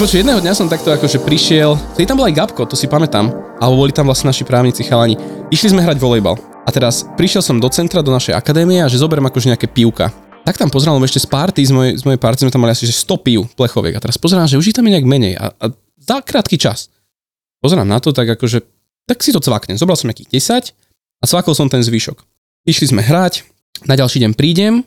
Počuť, jedného dňa som takto akože prišiel, vtedy tam bol aj Gabko, to si pamätám, alebo boli tam vlastne naši právnici chalani. Išli sme hrať volejbal. A teraz prišiel som do centra, do našej akadémie a že zoberiem akože nejaké pivka tak tam pozerám, lebo ešte z party, z mojej, z mojej party sme tam mali asi že 100 pív plechoviek a teraz pozerám, že už ich tam je nejak menej a, a za krátky čas. Pozerám na to, tak akože, tak si to cvaknem. Zobral som nejakých 10 a cvakol som ten zvyšok. Išli sme hrať, na ďalší deň prídem,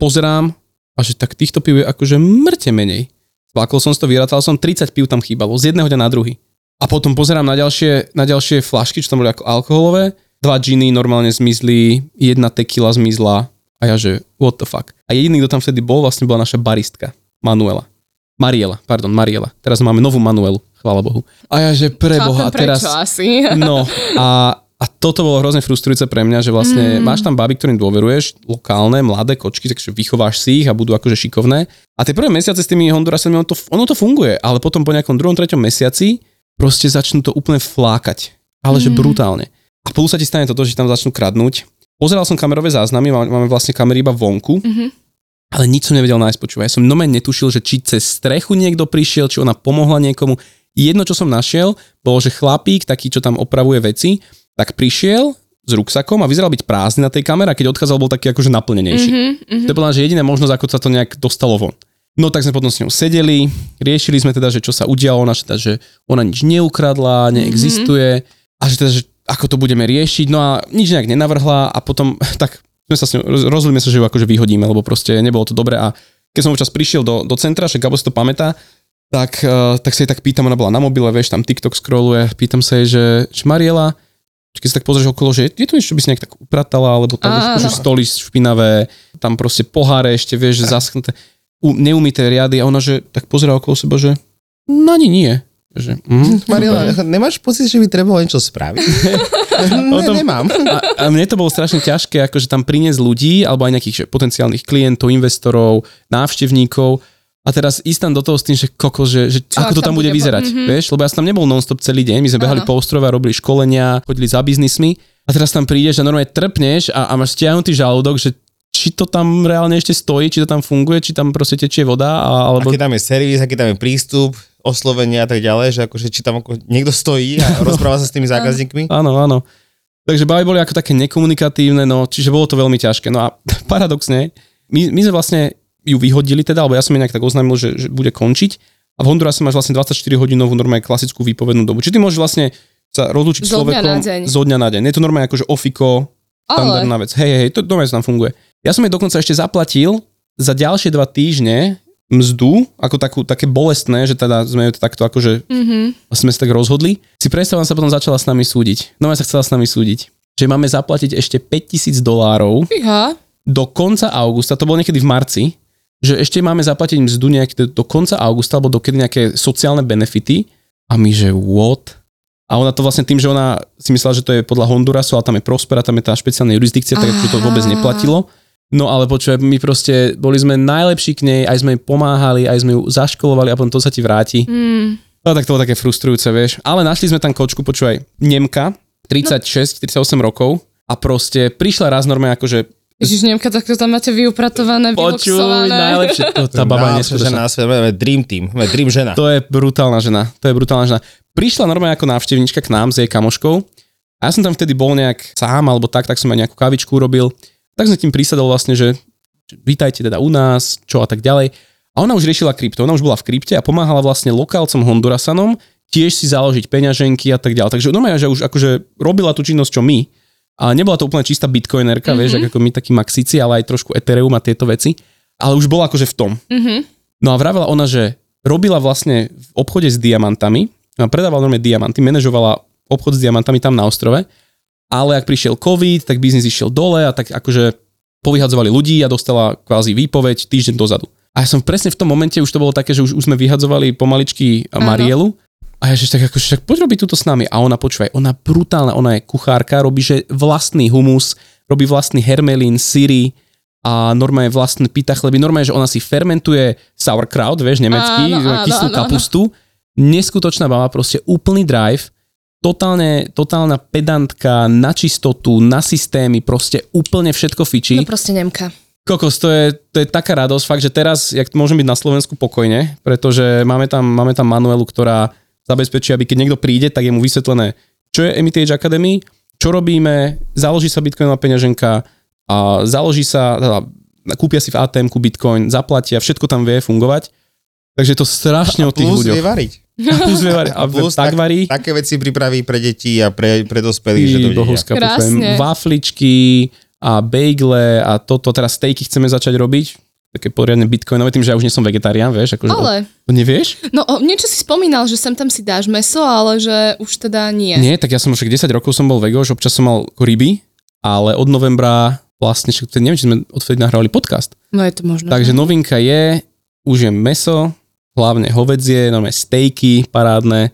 pozerám a že tak týchto pív je akože mŕte menej. Cvakol som si to, vyrátal som, 30 pív tam chýbalo, z jedného dňa na druhý. A potom pozerám na ďalšie, na ďalšie flašky, čo tam boli ako alkoholové, dva džiny normálne zmizli, jedna tequila zmizla, a ja, že what the fuck. A jediný, kto tam vtedy bol, vlastne bola naša baristka, Manuela. Mariela, pardon, Mariela. Teraz máme novú Manuelu, chvála Bohu. A ja, že preboha. a teraz, asi. No a, a toto bolo hrozne frustrujúce pre mňa, že vlastne mm. máš tam baby, ktorým dôveruješ, lokálne, mladé kočky, takže vychováš si ich a budú akože šikovné. A tie prvé mesiace s tými Hondurasami, ono to, ono to funguje, ale potom po nejakom druhom, treťom mesiaci proste začnú to úplne flákať. Ale mm. že brutálne. A plus sa ti stane toto, že tam začnú kradnúť Pozeral som kamerové záznamy, máme vlastne kamery iba vonku, mm-hmm. ale nič som nevedel nájsť, počúvaj. Ja som nome netušil, že či cez strechu niekto prišiel, či ona pomohla niekomu. Jedno, čo som našiel, bolo, že chlapík, taký, čo tam opravuje veci, tak prišiel s ruksakom a vyzeral byť prázdny na tej kamere a keď odchádzal, bol taký akože naplnenejší. Mm-hmm, To je bola, že jediná možnosť, ako sa to nejak dostalo von. No tak sme potom s ňou sedeli, riešili sme teda, že čo sa udialo, ona, teda, že ona nič neukradla, neexistuje mm-hmm. a že teda, že ako to budeme riešiť, no a nič nejak nenavrhla a potom tak sme sa s ňou, rozhodli sa, že ju akože vyhodíme, lebo proste nebolo to dobré a keď som občas prišiel do, do centra, že Gabo si to pamätá, tak, uh, tak sa jej tak pýtam, ona bola na mobile, vieš, tam TikTok scrolluje, pítam sa jej, že, že Mariela, keď sa tak pozrieš okolo, že je tu niečo, čo by si nejak tak upratala, alebo tak, že stoly špinavé, tam proste poháre ešte, vieš, že zaschnuté, neumité riady a ona, že tak pozerá okolo seba, že no ani nie. Že, mm, Mariela, nemáš pocit, že by trebalo niečo spraviť? ne, tom, nemám. A, a mne to bolo strašne ťažké, akože tam priniesť ľudí, alebo aj nejakých že, potenciálnych klientov, investorov, návštevníkov a teraz ísť tam do toho s tým, že koko, že, že ako to tam, tam bude, bude vyzerať, mm-hmm. vieš? Lebo ja som tam nebol non-stop celý deň, my sme behali Aha. po ostrove a robili školenia, chodili za biznismi a teraz tam prídeš a normálne trpneš a, a máš stiahnutý žalúdok, že či to tam reálne ešte stojí, či to tam funguje, či tam proste tečie voda. A, alebo... Aký tam je servis, aký tam je prístup, oslovenia a tak ďalej, že akože či tam ako niekto stojí a rozpráva sa s tými zákazníkmi. Áno, áno. Takže baby boli ako také nekomunikatívne, no, čiže bolo to veľmi ťažké. No a paradoxne, my, my sme vlastne ju vyhodili teda, alebo ja som nejak tak oznámil, že, že bude končiť. A v Hondurase máš vlastne 24 hodinovú normálne klasickú výpovednú dobu. Čiže ty môžeš vlastne sa rozlúčiť s človekom zo dňa na deň. Je to normálne akože ofiko, štandardná vec. Hej, hej, to doma tam funguje. Ja som jej dokonca ešte zaplatil za ďalšie dva týždne mzdu, ako takú, také bolestné, že teda sme ju takto akože mm-hmm. sme sa tak rozhodli. Si predstavujem, sa potom začala s nami súdiť. No sa chcela s nami súdiť. Že máme zaplatiť ešte 5000 dolárov do konca augusta, to bolo niekedy v marci, že ešte máme zaplatiť mzdu nejaký do konca augusta, alebo dokedy nejaké sociálne benefity. A my, že what? A ona to vlastne tým, že ona si myslela, že to je podľa Hondurasu, ale tam je Prospera, tam je tá špeciálna jurisdikcia, tak to vôbec neplatilo. No ale počuj, my proste boli sme najlepší k nej, aj sme jej pomáhali, aj sme ju zaškolovali a potom to sa ti vráti. Mm. No tak to bolo také frustrujúce, vieš. Ale našli sme tam kočku, počúvaj, Nemka, 36, no. 38 rokov a proste prišla raz normálne akože Ježiš, Nemka, tak to tam máte vyupratované, Počuj, najlepšie. To, tá baba žena na svete, dream team, dream žena. To je brutálna žena, to je brutálna žena. Prišla normálne ako návštevnička k nám s jej kamoškou a ja som tam vtedy bol nejak sám alebo tak, tak som aj nejakú kavičku urobil tak som tým prísadol vlastne, že vítajte teda u nás, čo a tak ďalej. A ona už riešila krypto, ona už bola v krypte a pomáhala vlastne lokálcom Hondurasanom tiež si založiť peňaženky a tak ďalej. Takže no že už akože robila tú činnosť, čo my. A nebola to úplne čistá bitcoinerka, mm-hmm. vieš, ako my takí maxici, ale aj trošku Ethereum a tieto veci. Ale už bola akože v tom. Mm-hmm. No a vravela ona, že robila vlastne v obchode s diamantami, predávala normálne diamanty, manažovala obchod s diamantami tam na ostrove ale ak prišiel COVID, tak biznis išiel dole a tak akože povyhadzovali ľudí a dostala kvázi výpoveď týždeň dozadu. A ja som presne v tom momente, už to bolo také, že už, už sme vyhadzovali pomaličky. Marielu. A ja že tak ako, že tak poď robiť túto s nami. A ona počúvaj, ona brutálna, ona je kuchárka, robí že vlastný humus, robí vlastný hermelín, syry a normálne vlastný pita chleby. Normálne, že ona si fermentuje sauerkraut, vieš, nemecký, Áno, áno, kyslú áno, áno. kapustu. Neskutočná baba, proste úplný drive. Totálne, totálna pedantka na čistotu, na systémy, proste úplne všetko fičí. No proste Nemka. Kokos, to je, to je taká radosť, fakt, že teraz, jak môžem byť na Slovensku pokojne, pretože máme tam, máme tam Manuelu, ktorá zabezpečí, aby keď niekto príde, tak je mu vysvetlené, čo je MITH Academy, čo robíme, založí sa Bitcoinová peňaženka a založí sa, teda, kúpia si v atm Bitcoin, zaplatia, všetko tam vie fungovať. Takže to strašne o tých Plus vie ľuďoch. variť. A plus vie variť. A Plus tak varí. Také veci pripraví pre deti a pre, pre dospelých, že to bohovská Krásne. Wafličky a bagle a toto, teraz stejky chceme začať robiť. Také poriadne bitcoinové, tým, že ja už nie som vegetarián, vieš. Akože Ale, To nevieš? no o, niečo si spomínal, že sem tam si dáš meso, ale že už teda nie. Nie, tak ja som už 10 rokov som bol vego, že občas som mal ryby, ale od novembra vlastne, však neviem, či sme odvtedy nahrávali podcast. No je to možno. Takže novinka je, už je meso, hlavne hovedzie, normálne stejky parádne.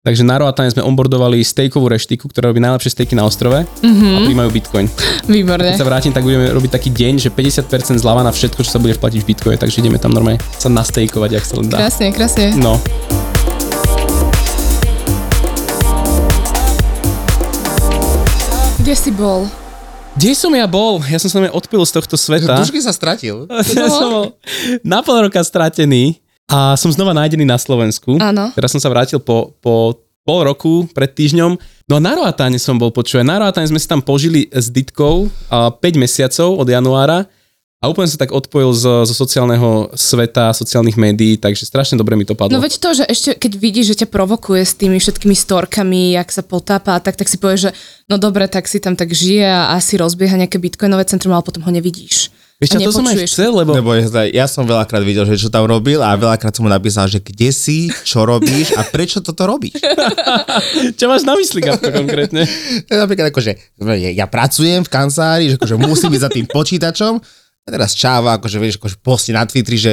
Takže na Roatane sme onboardovali stejkovú reštiku, ktorá robí najlepšie stejky na ostrove Mhm, a príjmajú bitcoin. výborne. Keď sa vrátim, tak budeme robiť taký deň, že 50% zľava na všetko, čo sa bude vplatiť v bitcoine, takže ideme tam normálne sa nastejkovať, jak sa len dá. Krásne, krásne. No, Kde si bol? kde som ja bol? Ja som sa odpil z tohto sveta. Dušky sa stratil. Ja som bol na pol roka stratený a som znova nájdený na Slovensku. Áno. Teraz som sa vrátil po, po pol roku pred týždňom. No a na Roatáne som bol počúvať. Na Roatáne sme si tam požili s Ditkou a 5 mesiacov od januára a úplne sa tak odpojil zo, zo sociálneho sveta, sociálnych médií, takže strašne dobre mi to padlo. No veď to, že ešte keď vidíš, že ťa provokuje s tými všetkými storkami, jak sa potápa, tak, tak si povieš, že no dobre, tak si tam tak žije a asi rozbieha nejaké bitcoinové centrum, ale potom ho nevidíš. Vieš, to som aj chcel, lebo... Lebo ja, ja som veľakrát videl, že čo tam robil a veľakrát som mu napísal, že kde si, čo robíš a prečo toto robíš. Čo máš na mysli, Gabko, konkrétne? To je napríklad ako, že ja, pracujem v kancelárii, že akože musím byť za tým počítačom a teraz čáva, akože vieš, akože posti na Twitteri, že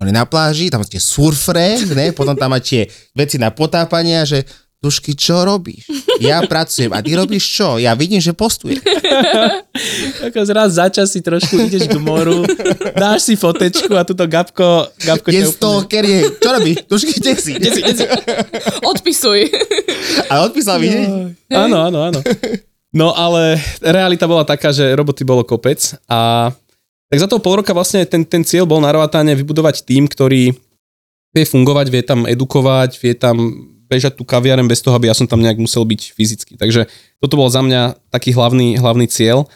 on je na pláži, tam máte surfre, ne? potom tam máte veci na potápanie a že Dušky, čo robíš? Ja pracujem a ty robíš čo? Ja vidím, že postuje. Ako raz za čas si trošku ideš k moru, dáš si fotečku a túto Gabko, Gabko Je stalker, je, čo robíš? Dušky, kde si? Kde si, kde si? Odpisuj. A odpísal hneď. Áno, áno, áno. No ale realita bola taká, že roboty bolo kopec a tak za toho pol roka vlastne ten, ten cieľ bol na vybudovať tým, ktorý vie fungovať, vie tam edukovať, vie tam bežať tú kaviaren bez toho, aby ja som tam nejak musel byť fyzicky. Takže toto bol za mňa taký hlavný, hlavný cieľ.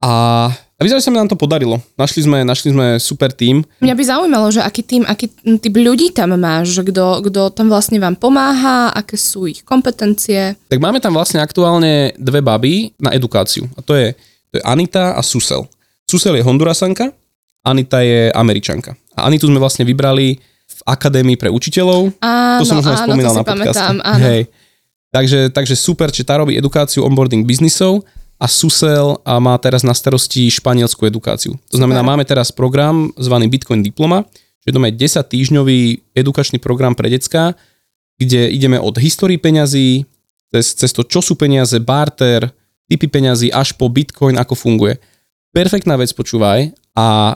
A, a vyzerá, že sa mi nám to podarilo. Našli sme, našli sme super tým. Mňa by zaujímalo, že aký tým, aký typ ľudí tam máš, kto, kto tam vlastne vám pomáha, aké sú ich kompetencie. Tak máme tam vlastne aktuálne dve baby na edukáciu. A to je, to je Anita a Susel. Susel je Hondurasanka, Anita je Američanka. A Anitu sme vlastne vybrali v Akadémii pre učiteľov. Áno, to som možno áno, spomínal to na podcaste. pamätám, áno. Hej. Takže, takže super, že tá robí edukáciu onboarding biznisov a Susel a má teraz na starosti španielskú edukáciu. To znamená, Super. máme teraz program zvaný Bitcoin Diploma, že to je 10 týždňový edukačný program pre decka, kde ideme od histórii peňazí, cez, cez to, čo sú peniaze, barter, typy peňazí, až po Bitcoin, ako funguje. Perfektná vec, počúvaj. A,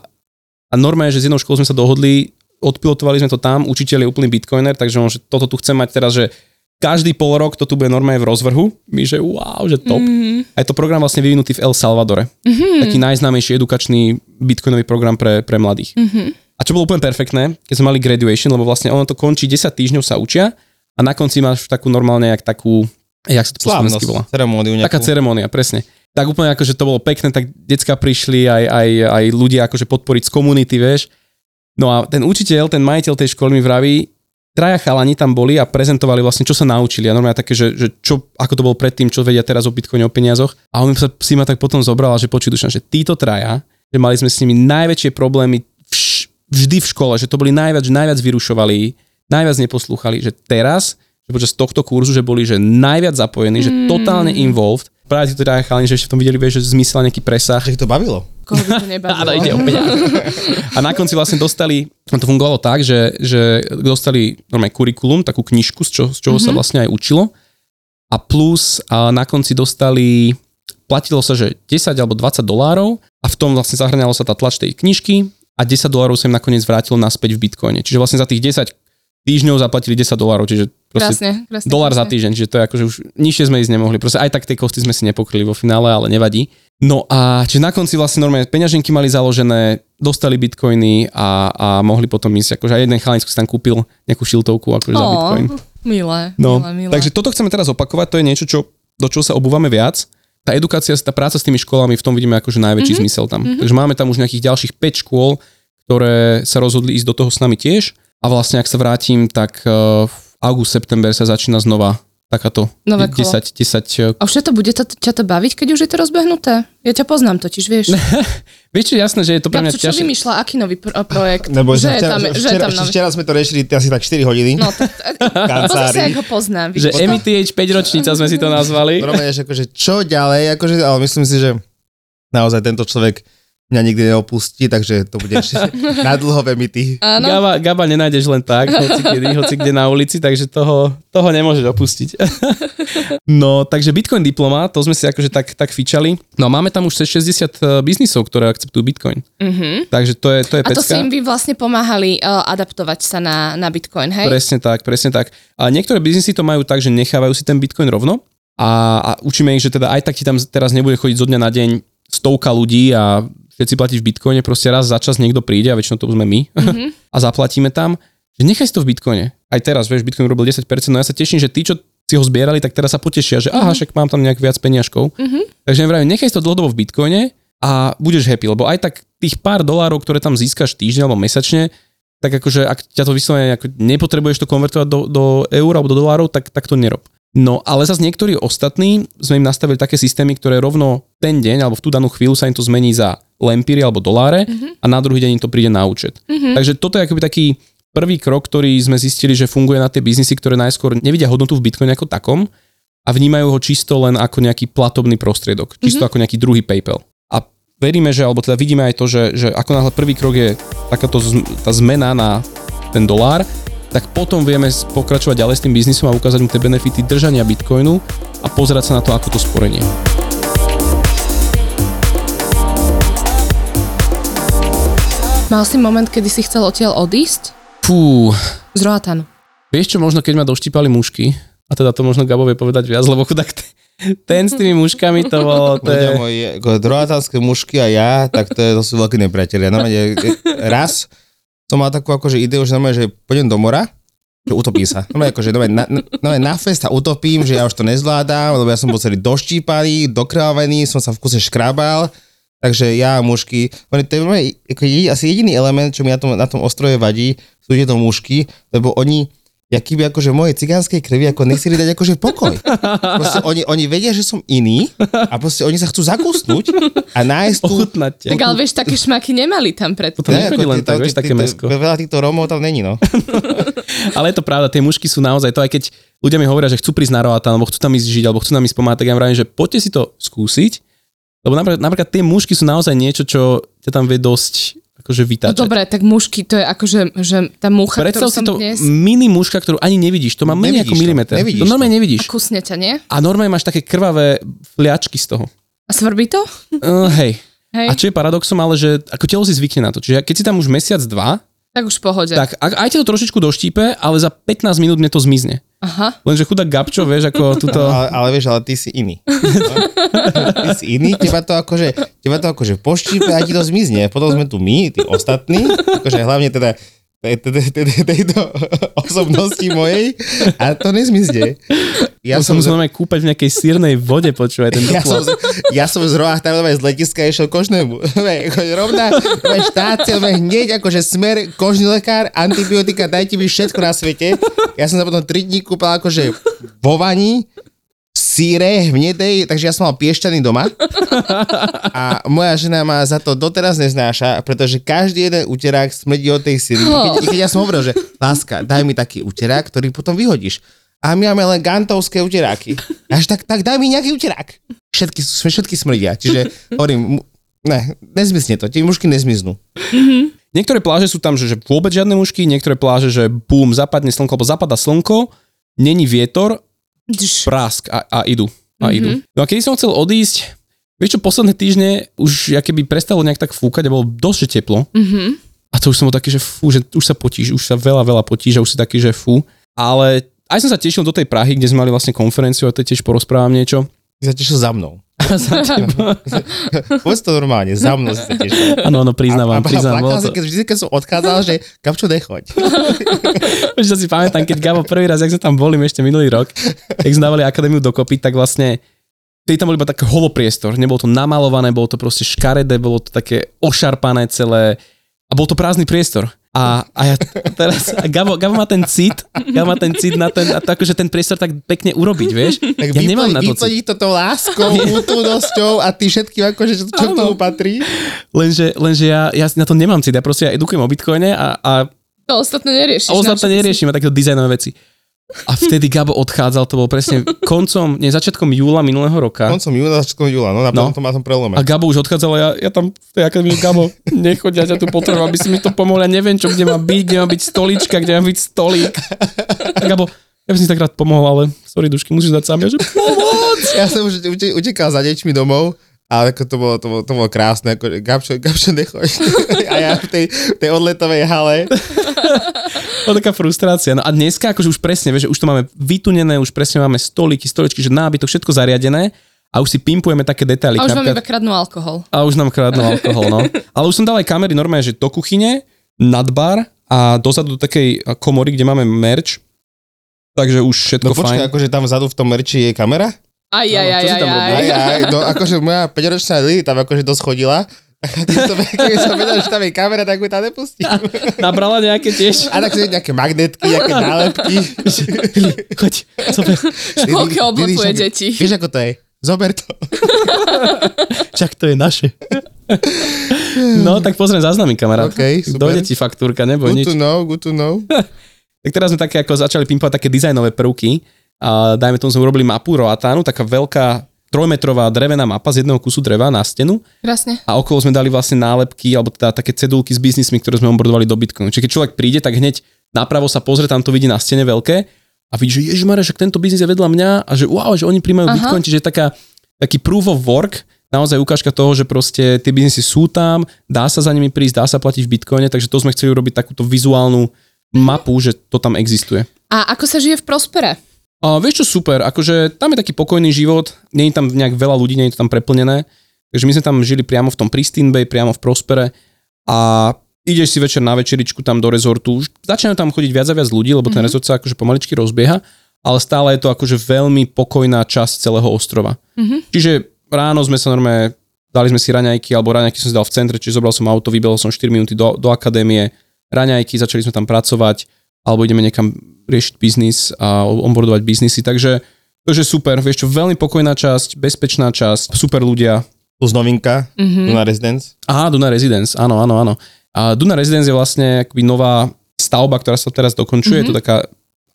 a normálne, že s jednou školou sme sa dohodli, odpilotovali sme to tam, učiteľ je úplný bitcoiner, takže on, že toto tu chcem mať teraz, že každý pol rok to tu bude normálne v rozvrhu. My, že wow, že top. Mm, A je to program vlastne vyvinutý v El Salvadore. mm, Taký najznámejší edukačný bitcoinový program pre, pre mladých. mm, A čo bolo úplne perfektné, keď sme mali graduation, lebo vlastne ono to končí 10 týždňov sa učia a na konci máš takú normálne, jak takú, jak sa to po slovensky volá? ceremóniu nejakú. Taká ceremónia, presne. Tak úplne ako, že to bolo pekné, tak decka prišli, aj, aj, aj ľudia akože podporiť z komunity, vieš. No a ten učiteľ, ten majiteľ tej školy mi vraví, traja chalani tam boli a prezentovali vlastne, čo sa naučili. A normálne také, že, že čo, ako to bolo predtým, čo vedia teraz o Bitcoine, o peniazoch. A on sa si ma tak potom zobral, že počuj, Dušan, že títo traja, že mali sme s nimi najväčšie problémy vš, vždy v škole, že to boli najviac, že najviac vyrušovali, najviac neposlúchali, že teraz, že počas tohto kurzu, že boli že najviac zapojení, že totálne involved. Práve títo traja chalani, že ešte v tom videli, vieš, že zmysel nejaký presah. Že ich to bavilo. Koho by to nebavilo? Áno, ide o peniaze. A na konci vlastne dostali, to fungovalo tak, že, že dostali normálne kurikulum, takú knižku, z, čo, z čoho mm-hmm. sa vlastne aj učilo. A plus a na konci dostali, platilo sa, že 10 alebo 20 dolárov a v tom vlastne zahrňalo sa tá tlač tej knižky a 10 dolárov sa im nakoniec vrátilo naspäť v bitcoine. Čiže vlastne za tých 10 týždňov zaplatili 10 dolárov, čiže Krásne, krásne. dolár za krásne. týždeň, čiže to je ako, že už nižšie sme ísť nemohli. Proste aj tak tie kosty sme si nepokryli vo finále, ale nevadí. No a čiže na konci vlastne normálne peňaženky mali založené, dostali bitcoiny a, a mohli potom ísť, akože aj jeden chalanec si tam kúpil nejakú šiltovku akože za Ó, bitcoin. Milé, No, milé, milé. takže toto chceme teraz opakovať, to je niečo, čo, do čoho sa obúvame viac. Tá edukácia, tá práca s tými školami, v tom vidíme akože najväčší mm-hmm. zmysel tam. Mm-hmm. Takže máme tam už nejakých ďalších 5 škôl, ktoré sa rozhodli ísť do toho s nami tiež. A vlastne, ak sa vrátim, tak uh, v august, september sa začína znova takáto Nové kolo. 10, 10 A už to bude to, ťa to baviť, keď už je to rozbehnuté? Ja ťa poznám totiž, vieš. Vieš čo, jasné, že je to pre mňa Gabčo, čo ťažšie. vymýšľa, aký nový pro- projekt? Lebo že, je včera, tam, že, je včera, tam nový. včera sme to riešili asi tak 4 hodiny. No, zase, kancelárii. jak ho poznám. Že vidíš to? MTH 5 ročnica sme si to nazvali. Normálne, že akože čo ďalej, akože, ale myslím si, že naozaj tento človek mňa nikdy neopustí, takže to bude ešte na dlhové myty. Áno. Gaba, Gaba nenájdeš len tak, hoci kedy, hoci kde na ulici, takže toho, toho nemôžeš opustiť. no, takže Bitcoin diploma, to sme si akože tak, tak fičali. No a máme tam už cez 60 biznisov, ktoré akceptujú Bitcoin. Mhm. Takže to je, to je A to si pecka. im vy vlastne pomáhali uh, adaptovať sa na, na Bitcoin, hej? Presne tak, presne tak. A niektoré biznisy to majú tak, že nechávajú si ten Bitcoin rovno a, a učíme ich, že teda aj tak ti tam teraz nebude chodiť zo dňa na deň stovka ľudí a všetci platiť v Bitcoine, proste raz za čas niekto príde a väčšinou to sme my mm-hmm. a zaplatíme tam, že nechaj si to v Bitcoine. Aj teraz, vieš, Bitcoin robil 10%, no ja sa teším, že tí, čo si ho zbierali, tak teraz sa potešia, že aha, však mám tam nejak viac peniažkov. Mm-hmm. Takže nevravím, nechaj si to dlhodobo v Bitcoine a budeš happy, lebo aj tak tých pár dolárov, ktoré tam získaš týždeň alebo mesačne, tak akože ak ťa to vyslovene ako nepotrebuješ to konvertovať do, do eur alebo do dolárov, tak, tak to nerob. No ale zase niektorí ostatní sme im nastavili také systémy, ktoré rovno ten deň alebo v tú danú chvíľu sa im to zmení za lempíry alebo doláre mm-hmm. a na druhý deň im to príde na účet. Mm-hmm. Takže toto je akoby taký prvý krok, ktorý sme zistili, že funguje na tie biznisy, ktoré najskôr nevidia hodnotu v Bitcoine ako takom a vnímajú ho čisto len ako nejaký platobný prostriedok, čisto mm-hmm. ako nejaký druhý PayPal. A veríme, že, alebo teda vidíme aj to, že, že ako náhle prvý krok je takáto zm- tá zmena na ten dolár, tak potom vieme pokračovať ďalej s tým biznisom a ukázať mu tie benefity držania Bitcoinu a pozerať sa na to, ako to sporenie. Mal si moment, kedy si chcel odtiaľ odísť? Fú, Z Roatanu. vieš čo, možno keď ma doštípali mušky, a teda to možno Gabo vie povedať viac, lebo chudák t- ten s tými muškami to bolo, to je... drohatánske mušky a ja, tak to, je, to sú veľkí nepriatelia. E, raz som mal takú akože ideu, že normálne, že pôjdem do mora, že utopím sa. Normálne, akože, normálne, na, na fest a utopím, že ja už to nezvládam, lebo ja som bol celý doštípaný, dokrvavený, som sa v kuse škrabal, takže ja a mušky, oni, to je ako asi jediný element, čo mi na tom, na tom ostroje vadí, sú tieto mušky, lebo oni, jaký by akože v mojej cigánskej krvi ako nechceli dať akože pokoj. Proste oni, oni vedia, že som iný a proste oni sa chcú zakusnúť a nájsť tú... Ochutnať. Tak ale vieš, také šmaky nemali tam pred. To nechodí len tak, vieš, také mesko. Veľa týchto Rómov tam není, no. Ale je to pravda, tie mušky sú naozaj to, aj keď ľudia mi hovoria, že chcú prísť na Roatan, alebo chcú tam ísť žiť, alebo chcú nám ísť pomáhať, tak ja vravím, že poďte si to skúsiť, lebo napríklad, napríklad tie mušky sú naozaj niečo, čo ťa tam vie dosť akože No vytáčať. dobre, tak mušky, to je akože, že tá mucha, Predstav ktorú si som to dnes... mini muška, ktorú ani nevidíš, to má menej Nevidíš ako to, milimeter. nevidíš to normálne A nevidíš. kusne ťa, nie? A normálne máš také krvavé fliačky z toho. A svrbí to? Uh, hej. Hej, A čo je paradoxom, ale že ako telo si zvykne na to. Čiže keď si tam už mesiac, dva, tak už v pohode. tak a- aj ťa to trošičku doštípe, ale za 15 minút mne to zmizne. Aha. Lenže chudák Gabčo, vieš, ako túto... Ale, ale vieš, ale ty si iný. No? Ty si iný, teba to akože, teba to akože poštípe a ti to zmizne. Potom sme tu my, tí ostatní, akože hlavne teda tejto osobnosti mojej a to nezmizne. Ja som normálne kúpať v nejakej sírnej vode, počúvaj ten ja som, ja som z tam z letiska išiel kožnému. Rovná štácia, hneď akože smer, kožný lekár, antibiotika, dajte mi všetko na svete. Ja som sa potom 3 dní kúpal akože vo vani, síre, hnedej, takže ja som mal piešťaný doma. A moja žena ma za to doteraz neznáša, pretože každý jeden uterák smrdí od tej síry. Keď, keď ja som hovoril, že láska, daj mi taký uterák, ktorý potom vyhodíš. A my máme len gantovské uteráky. Až tak, tak daj mi nejaký uterák. Všetky, všetky smrdia. Čiže hovorím, Ne, nezmizne to, tie mušky nezmiznú. Niektoré pláže sú tam, že, že vôbec žiadne mušky, niektoré pláže, že bum, zapadne slnko, alebo zapadá slnko, není vietor, Dž. prásk a, a idú. A Mhm. idú. No a keď som chcel odísť, vieš čo, posledné týždne už keby prestalo nejak tak fúkať a bolo dosť teplo. Mhm. A to už som bol taký, že fú, že už sa potíš, už sa veľa, veľa potíš a už si taký, že fú. Ale aj som sa tešil do tej Prahy, kde sme mali vlastne konferenciu a to tiež porozprávam niečo. Ty sa tešil za mnou. Za teba. Povedz to normálne, za mnou si sa tešil. Áno, áno, priznávam, a, a, priznávam. plakal si, to- keď, vždy, keď som odchádzal, že Gabčo, nechoď. Už sa si pamätám, keď Gabo prvý raz, jak sme tam boli ešte minulý rok, keď sme dávali akadémiu dokopy, tak vlastne Vtedy tam bol iba taký holopriestor, nebolo to namalované, bolo to proste škaredé, bolo to také ošarpané celé a bol to prázdny priestor. A, a ja teraz, a Gabo, Gabo má ten cit, Gabo má ten cit na ten, a to akože ten priestor tak pekne urobiť, vieš? Tak ja nemám na to cit. vyplniť to tou láskou, útulnosťou a ty všetkým akože, čo, čo k tomu patrí. Lenže, lenže ja, ja na to nemám cit, ja proste ja edukujem o bitcoine a, a To ostatné neriešiš. A ostatné neriešime takéto dizajnové veci. A vtedy Gabo odchádzal, to bolo presne koncom, nie, začiatkom júla minulého roka. Koncom júna, začiatkom júla, no na No. no. to má tom prelome. A Gabo už odchádzal a ja, ja tam v tej akadémii, Gabo, nechoď, ja ťa tu potrebujem, aby si mi to pomohol, ja neviem, čo, kde má byť, kde má byť stolička, kde má byť stolík. A Gabo, ja by som si tak rád pomohol, ale sorry, dušky, musíš dať sám. Ja, že Ja som už ute- utekal za deťmi domov, ale ako to bolo, to bolo, to bolo krásne, ako Gabčo, Gabčo, nechoď. A ja v tej, tej odletovej hale. bola taká frustrácia. No a dneska, akože už presne, vieš, že už to máme vytunené, už presne máme stoliky, stoličky, že nábytok, všetko zariadené a už si pimpujeme také detaily. A už vám Napríklad- iba kradnú alkohol. A už nám kradnú alkohol, no. Ale už som dal aj kamery normálne, že do kuchyne, nad bar a dozadu do takej komory, kde máme merch. Takže už všetko No počkaj, fajn. akože tam vzadu v tom merči je kamera? Aj, aj, aj, aj, aj. Aj, aj, no akože moja 5-ročná Lily tam akože dosť chodila. Keď som, vedel, že tam je kamera, tak ju tam nepustím. Nabrala nejaké tiež. A tak nejaké magnetky, nejaké nálepky. Choď, zober. Oblopuje však- deti. Vieš, ako to je? Zober to. Čak to je naše. No, tak pozriem záznamy, kamarát. OK, super. Dojde ti faktúrka, neboj Good nič. to know, good to know. Tak teraz sme také ako začali pimpovať také dizajnové prvky. A dajme tomu, sme urobili mapu Roatánu, taká veľká trojmetrová drevená mapa z jedného kusu dreva na stenu Krásne. a okolo sme dali vlastne nálepky alebo teda také cedulky s biznismi, ktoré sme onboardovali do Bitcoinu. Čiže keď človek príde, tak hneď napravo sa pozrie, tam to vidí na stene veľké a vidí, že ježišmarja, že tento biznis je vedľa mňa a že wow, že oni príjmajú Aha. Bitcoin, čiže taká, taký proof of work, naozaj ukážka toho, že proste tie biznisy sú tam, dá sa za nimi prísť, dá sa platiť v Bitcoine, takže to sme chceli urobiť takúto vizuálnu mapu, že to tam existuje. A ako sa žije v Prospere? A vieš čo, super, akože tam je taký pokojný život, nie je tam nejak veľa ľudí, nie je to tam preplnené, takže my sme tam žili priamo v tom Pristine Bay, priamo v Prospere. A ideš si večer na večeričku tam do rezortu, už začínajú tam chodiť viac a viac ľudí, lebo ten rezort sa akože pomaličky rozbieha, ale stále je to akože veľmi pokojná časť celého ostrova. Čiže ráno sme sa normálne, dali sme si raňajky, alebo raňajky som si dal v centre, čiže zobral som auto, vybehol som 4 minúty do, do akadémie, raňajky, začali sme tam pracovať, alebo ideme niekam riešiť biznis a onboardovať biznisy, takže Takže super, vieš čo, veľmi pokojná časť, bezpečná časť, super ľudia. Plus novinka, mm-hmm. na Residence. Aha, Duna Residence, áno, áno, áno. A Duna Residence je vlastne akoby nová stavba, ktorá sa teraz dokončuje, mm-hmm. je to taká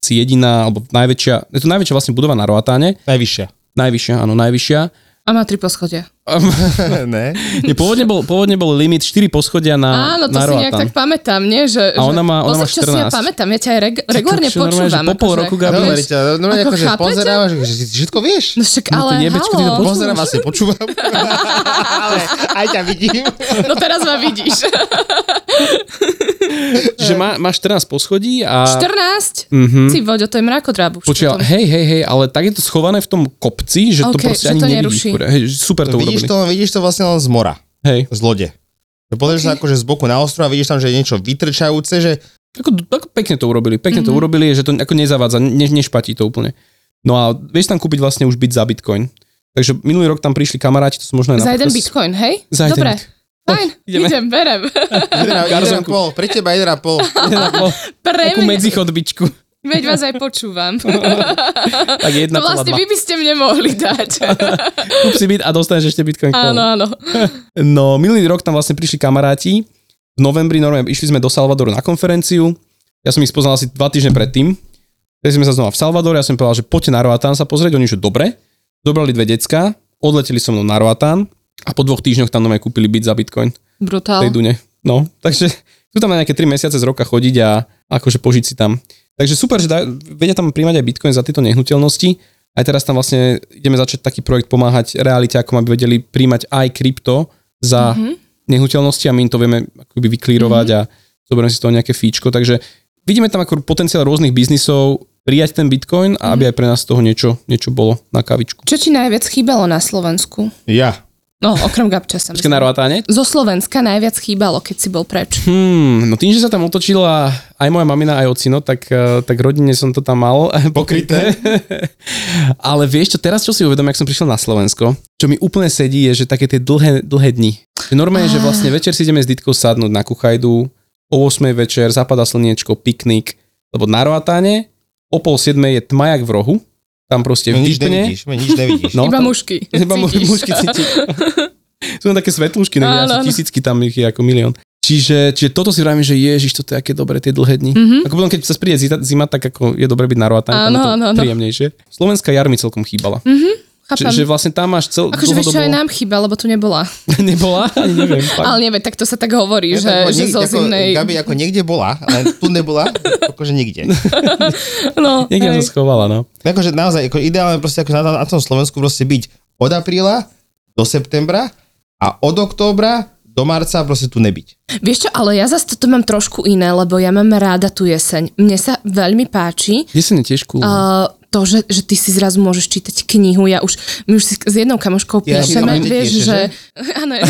asi jediná, alebo najväčšia, je to najväčšia vlastne budova na Roatáne, Najvyššia. najvyššia, áno, najvyššia. A má tri poschodia. ne? Nie, pôvodne, bol, pôvodne bol limit 4 poschodia na, Áno, to na si nejak Roatán. tak pamätám, nie? Že, A ona má- ona má Pozor, čo si ja 14. pamätám, ja ťa aj reg- regulárne že počúvam. po pol akože, roku, Gabi? Dobre, ťa, no Ako akože chápete? pozerávaš, že všetko vieš. No však, No to ale jebečko, ty to halo. Pozerám vás, počúvam. ale aj ťa vidím. No teraz ma vidíš. Čiže má, má 14 poschodí a... 14? Mhm. Si voď, to je mrakodráb už. Počia, potom. hej, hej, hej, ale tak je to schované v tom kopci, že to OK, proste že ani to neruší. Hej, super to urobili. To, vidíš to vlastne len z mora, Hej, z lode. Pozrieš sa akože z boku na ostrov a vidíš tam, že je niečo vytrčajúce, že ako, ako pekne to urobili, pekne Mhm. to urobili, že to ako nezavádza, ne, nešpatí to úplne. No a vieš tam kúpiť vlastne už byt za bitcoin. Takže minulý rok tam prišli kamaráti, to sú možno aj na Za jeden bitcoin, hej? Za jeden Dobre. Fajn, ideme. idem, berem. 1,5, pre teba 1,5. Pre Takú mňa. medzichodbičku. Veď vás aj počúvam. Tak jedna To vlastne podľa vy by ste mne mohli dať. Kúp si byt a dostaneš ešte bitcoin. áno, áno. No, minulý rok tam vlastne prišli kamaráti. V novembri normálne išli sme do Salvadoru na konferenciu. Ja som ich spoznal asi dva týždne predtým. Teď sme sa znova v Salvadore, ja som povedal, že poďte na Roatán sa pozrieť. Oni, že dobre. Zobrali dve decka, odleteli so mnou na Roatán A po dvoch týždňoch tam nové kúpili byt za bitcoin v Brutál. tej Dune. No, takže sú tam na nejaké 3 mesiace z roka chodiť a akože požiť si tam. Takže super, že dá, vedia tam príjmať aj bitcoin za tieto nehnuteľnosti. Aj teraz tam vlastne ideme začať taký projekt pomáhať realite, ako aby vedeli príjmať aj krypto za mm-hmm. nehnuteľnosti a my im to vieme akoby vyklírovať mm-hmm. a zoberieme si z toho nejaké fíčko. Takže vidíme tam ako potenciál rôznych biznisov, prijať ten bitcoin a aby aj pre nás z toho niečo, niečo bolo na kavičku. Čo ti najviac chýbalo na Slovensku? Ja. No, okrem Gabča sa Počkaj na roatáne? Zo Slovenska najviac chýbalo, keď si bol preč. Hmm, no tým, že sa tam otočila aj moja mamina, aj ocino, tak, eh, tak rodine som to tam mal pokryté. Ale vieš čo, teraz čo si uvedomím, ak som prišiel na Slovensko, čo mi úplne sedí, je, že také tie dlhé, dlhé dni. Že normálne, že vlastne večer si ideme s Ditkou sadnúť na kuchajdu, o 8 večer, zapadá slniečko, piknik, lebo na roatáne o pol 7 je tmajak v rohu, tam proste My nič vypne. nevidíš, nič nevidíš. No, Iba tam- mužky. Iba Cítiš. mužky cítiť. Sú tam také svetlúšky, neviem, tisícky tam ich je ako milión. Čiže, čiže toto si vravím, že ježiš, toto je aké dobré tie dlhé dni. Mm-hmm. Ako potom, keď sa príde zima, zima, tak ako je dobre byť na je Áno, to áno, príjemnejšie. Slovenská jar mi celkom chýbala. Mm, Chápem. že, že vlastne tam máš cel, Akože vieš, čo aj nám chýba, lebo tu nebola. Nebola? Ani neviem. fakt. Ale neviem, tak to sa tak hovorí, že, Ako že zo zimnej... Gabi ako niekde bola, len tu nebola, akože nikde. No, Niekde sa schovala, no. Akože naozaj, ako ideálne proste ako na, na tom Slovensku proste byť od apríla do septembra a od októbra do marca proste tu nebyť. Vieš čo, ale ja zase toto mám trošku iné, lebo ja mám rada tú jeseň. Mne sa veľmi páči Jeseň je tiež cool. uh, to, že, že ty si zrazu môžeš čítať knihu. Ja už, my už si s jednou kamoškou Ja, píšeme, to vieš, tiež, že... že? Áno, ja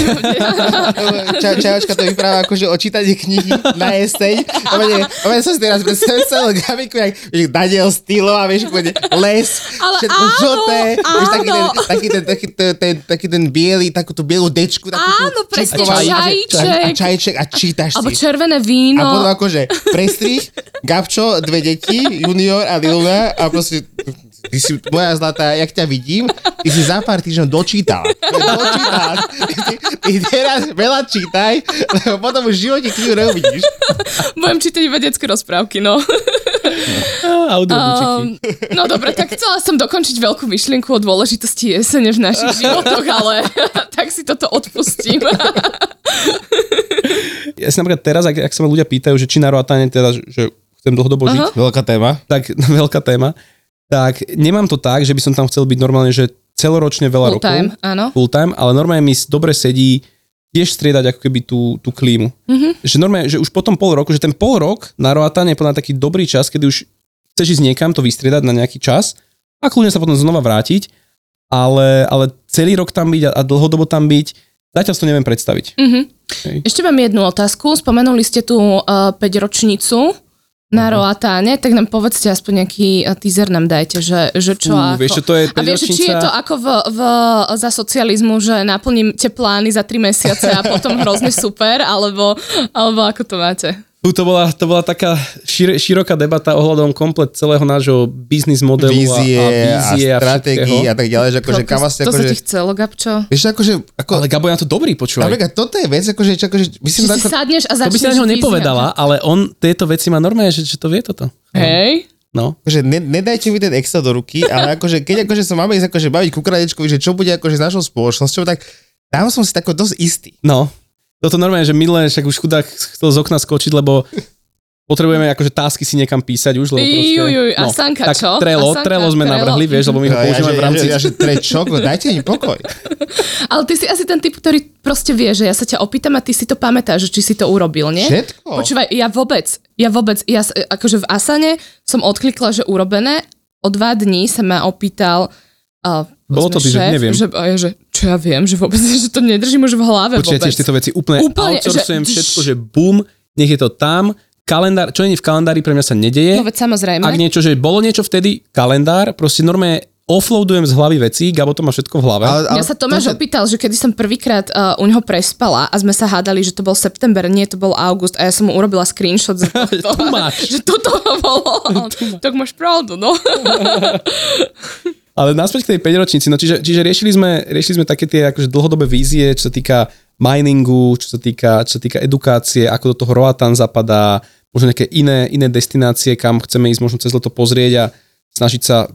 Ča, čajočka to vypráva akože o čítanie knihy na jeseň. A a mene som si teraz predstavil celú Gabiku, jak Daniel Stilo a vieš, úplne les, Ale všetko áno, žlté, vieš, taký ten, taký ten, taký ten, ten, taký ten biely, takú tú bielú dečku, takú Áno, presne, čajíček. A čajček a čítaš Alebo si. červené A víno. potom akože prestrih, Gabčo, dve deti, junior a Lilna a proste ty si moja zlatá, jak ťa vidím, ty si za pár týždňov dočítal. Dočítal. Ty, ty teraz veľa čítaj, lebo potom už v živote knihu neuvidíš. Budem čítať iba detské rozprávky, no. Um, no dobre, tak chcela som dokončiť veľkú myšlienku o dôležitosti jesene v našich životoch, ale tak si toto odpustím. Ja si napríklad teraz, ak, ak sa ma ľudia pýtajú, že či na roatáne teda, že chcem dlhodobo žiť, Veľká téma. tak veľká téma, tak nemám to tak, že by som tam chcel byť normálne, že celoročne veľa Full rokov. time, áno. Full time, ale normálne mi dobre sedí tiež striedať ako keby tú, tú klímu. Mhm. Mm-hmm. Že normálne, že už po tom pol roku, že ten pol rok na roatán je podľa taký dobrý čas, kedy už chceš ísť niekam to vystriedať na nejaký čas a kľudne sa potom znova vrátiť, ale, ale celý rok tam byť a, a dlhodobo tam byť, zatiaľ si to neviem predstaviť. Mhm. Hej. Ešte mám jednu otázku. Spomenuli ste tu uh, 5 ročnicu na Roatáne, tak nám povedzte aspoň nejaký uh, teaser nám dajte, že, že čo Fú, ako. vieš čo, to je a vieš, či je to ako v, v, za socializmu, že naplníte plány za 3 mesiace a potom hrozne super, alebo, alebo ako to máte? Tu to bola, to bola taká šir, široká debata ohľadom komplet celého nášho biznis modelu Vízie a, a a, vízie a, stratégií a všetkého. tak ďalej, že akože kam vlastne to sa akože... ti chcelo, Gabčo? Vieš, akože, ako, Ale Gabo je na to dobrý, počúvaj. napríklad toto je vec, akože, akože, myslím, Že si ako, sadneš a To by si na neho nepovedala, ale on tieto veci má normálne, že, že to vie toto. Hej? No. akože ne, nedajte mi ten Excel do ruky, ale akože, keď akože sa máme ísť akože baviť ku kradečkovi, že čo bude akože s našou spoločnosťou, tak tam som si tako dosť istý. No. Toto normálne, že Mile však už chudák chcel z okna skočiť, lebo potrebujeme akože tásky si niekam písať už, lebo proste... Juj, juj, a Sanka tak čo? Trello, A Sanka, Trello sme Trello. navrhli, vieš, lebo my ho ja, používame že, v rámci... ja, že trečok, no dajte mi pokoj. Ale ty si asi ten typ, ktorý proste vie, že ja sa ťa opýtam a ty si to pamätáš, že či si to urobil, nie? Všetko. Počúvaj, ja vôbec, ja vôbec, ja akože v Asane som odklikla, že urobené, o dva dní sa ma opýtal uh, Bolo to ty, že neviem. Že, a ja, že, čo ja viem, že vôbec, že to nedržím už v hlave Počujete vôbec. tiež tieto veci úplne, Úplne, outsourcujem že- všetko, že bum, nech je to tam, kalendár, čo nie je v kalendári, pre mňa sa nedeje. No veď samozrejme. Ak niečo, že bolo niečo vtedy, kalendár, proste normálne offloadujem z hlavy veci, Gabo to má všetko v hlave. Ale, Mňa sa Tomáš to, že- opýtal, že kedy som prvýkrát uh, u neho prespala a sme sa hádali, že to bol september, nie, to bol august a ja som mu urobila screenshot z toho, Tu máš. že toto bolo. tak máš pravdu, no. Ale naspäť k tej 5 ročnici, no čiže, čiže riešili, sme, riešili sme také tie akože dlhodobé vízie, čo sa týka miningu, čo sa týka, čo sa týka edukácie, ako do toho Roatan zapadá, možno nejaké iné, iné destinácie, kam chceme ísť možno cez leto pozrieť a snažiť sa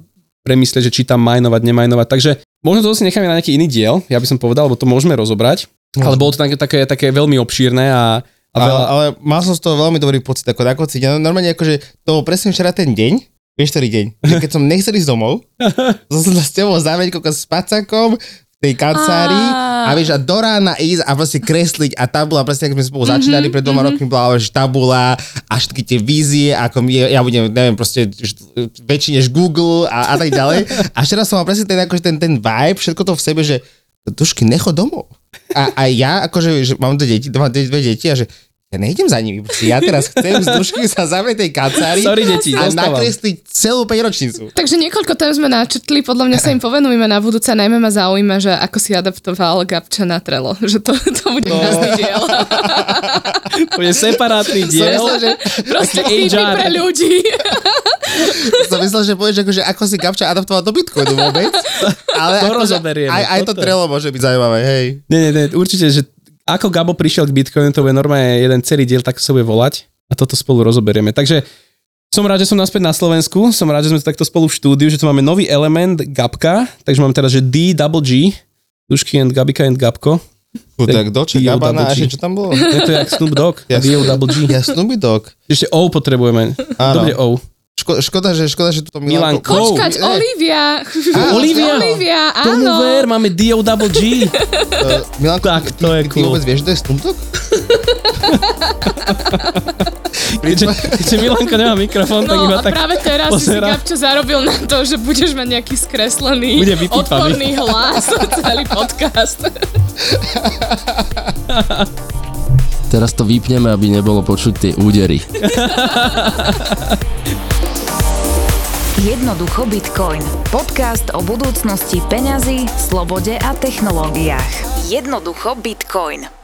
premyslieť, že či tam majnovať, nemajnovať. Takže Možno to si necháme na nejaký iný diel, ja by som povedal, lebo to môžeme rozobrať. Ale bolo to také, také, také veľmi obšírne a, a Ale, veľa... ale mal som z toho veľmi dobrý pocit, ako na konci dňa. Normálne akože to bol presne včera ten deň, vieš ktorý deň, že keď som nechcel ísť domov, som sa s tebou zavrieť koko s pacakom v tej kancelári a vieš, a do rána ísť a vlastne kresliť a tam bola presne, ako sme spolu začínali pred dvoma rokmi, bola že tabula a všetky tie vízie, ako my, ja budem, neviem, proste väčší než Google a, a tak ďalej. A včera som mal presne ten, akože ten, ten vibe, všetko to v sebe, že Dušky, nechod domov. A, a ja, akože, že mám dve deti, mám dve, dve deti a že ja nejdem za nimi, ja teraz chcem z dušky sa zavrieť tej kancelári Sorry, deti, a nakresliť celú 5 ročnicu. Takže niekoľko tém sme načrtli, podľa mňa sa im povenujeme na budúce, najmä ma zaujíma, že ako si adaptoval Gabča na Trello, že to, to bude no. krásny diel. To je separátny diel. Som myslel, že, Proste HR. pre ľudí. som myslel, že povieš, akože, ako si Gabča adaptoval do Bitcoinu vôbec. Ale To akože, rozoberieme, aj, aj to. Trello môže byť zaujímavé, hej. Nie, nie, nie, určite, že ako Gabo prišiel k Bitcoinu, to bude normálne jeden celý diel, tak sa bude volať a toto spolu rozoberieme. Takže som rád, že som naspäť na Slovensku, som rád, že sme takto spolu v štúdiu, že tu máme nový element Gabka, takže máme teraz, že D double G, Dušky and Gabika and Gabko. Tak doče, D.O. Gabana, a čo tam bolo? Je to jak Snoop Dogg, Ja- D double G. Ja Snoopy Dog. Ešte O potrebujeme. Áno. Dobre O. Ško, škoda, že, škoda, že toto Milan Milanko... Kou. Počkať, Ne. Olivia. Olivia? Olivia, Tomu áno. ver, máme D double G. Uh, Milanko, Tak, ty, to je ty, ty cool. vôbec vieš, že to je Snoop Dogg? Keďže, keďže Milanko nemá mikrofón, tak No iba a tak práve teraz si si. Gabčo zarobil na to, že budeš mať nejaký skreslený, Bude odporný hlas celý podcast. Teraz to vypneme, aby nebolo počuť tie údery. Jednoducho Bitcoin. Podcast o budúcnosti peňazí, slobode a technológiách. Jednoducho Bitcoin.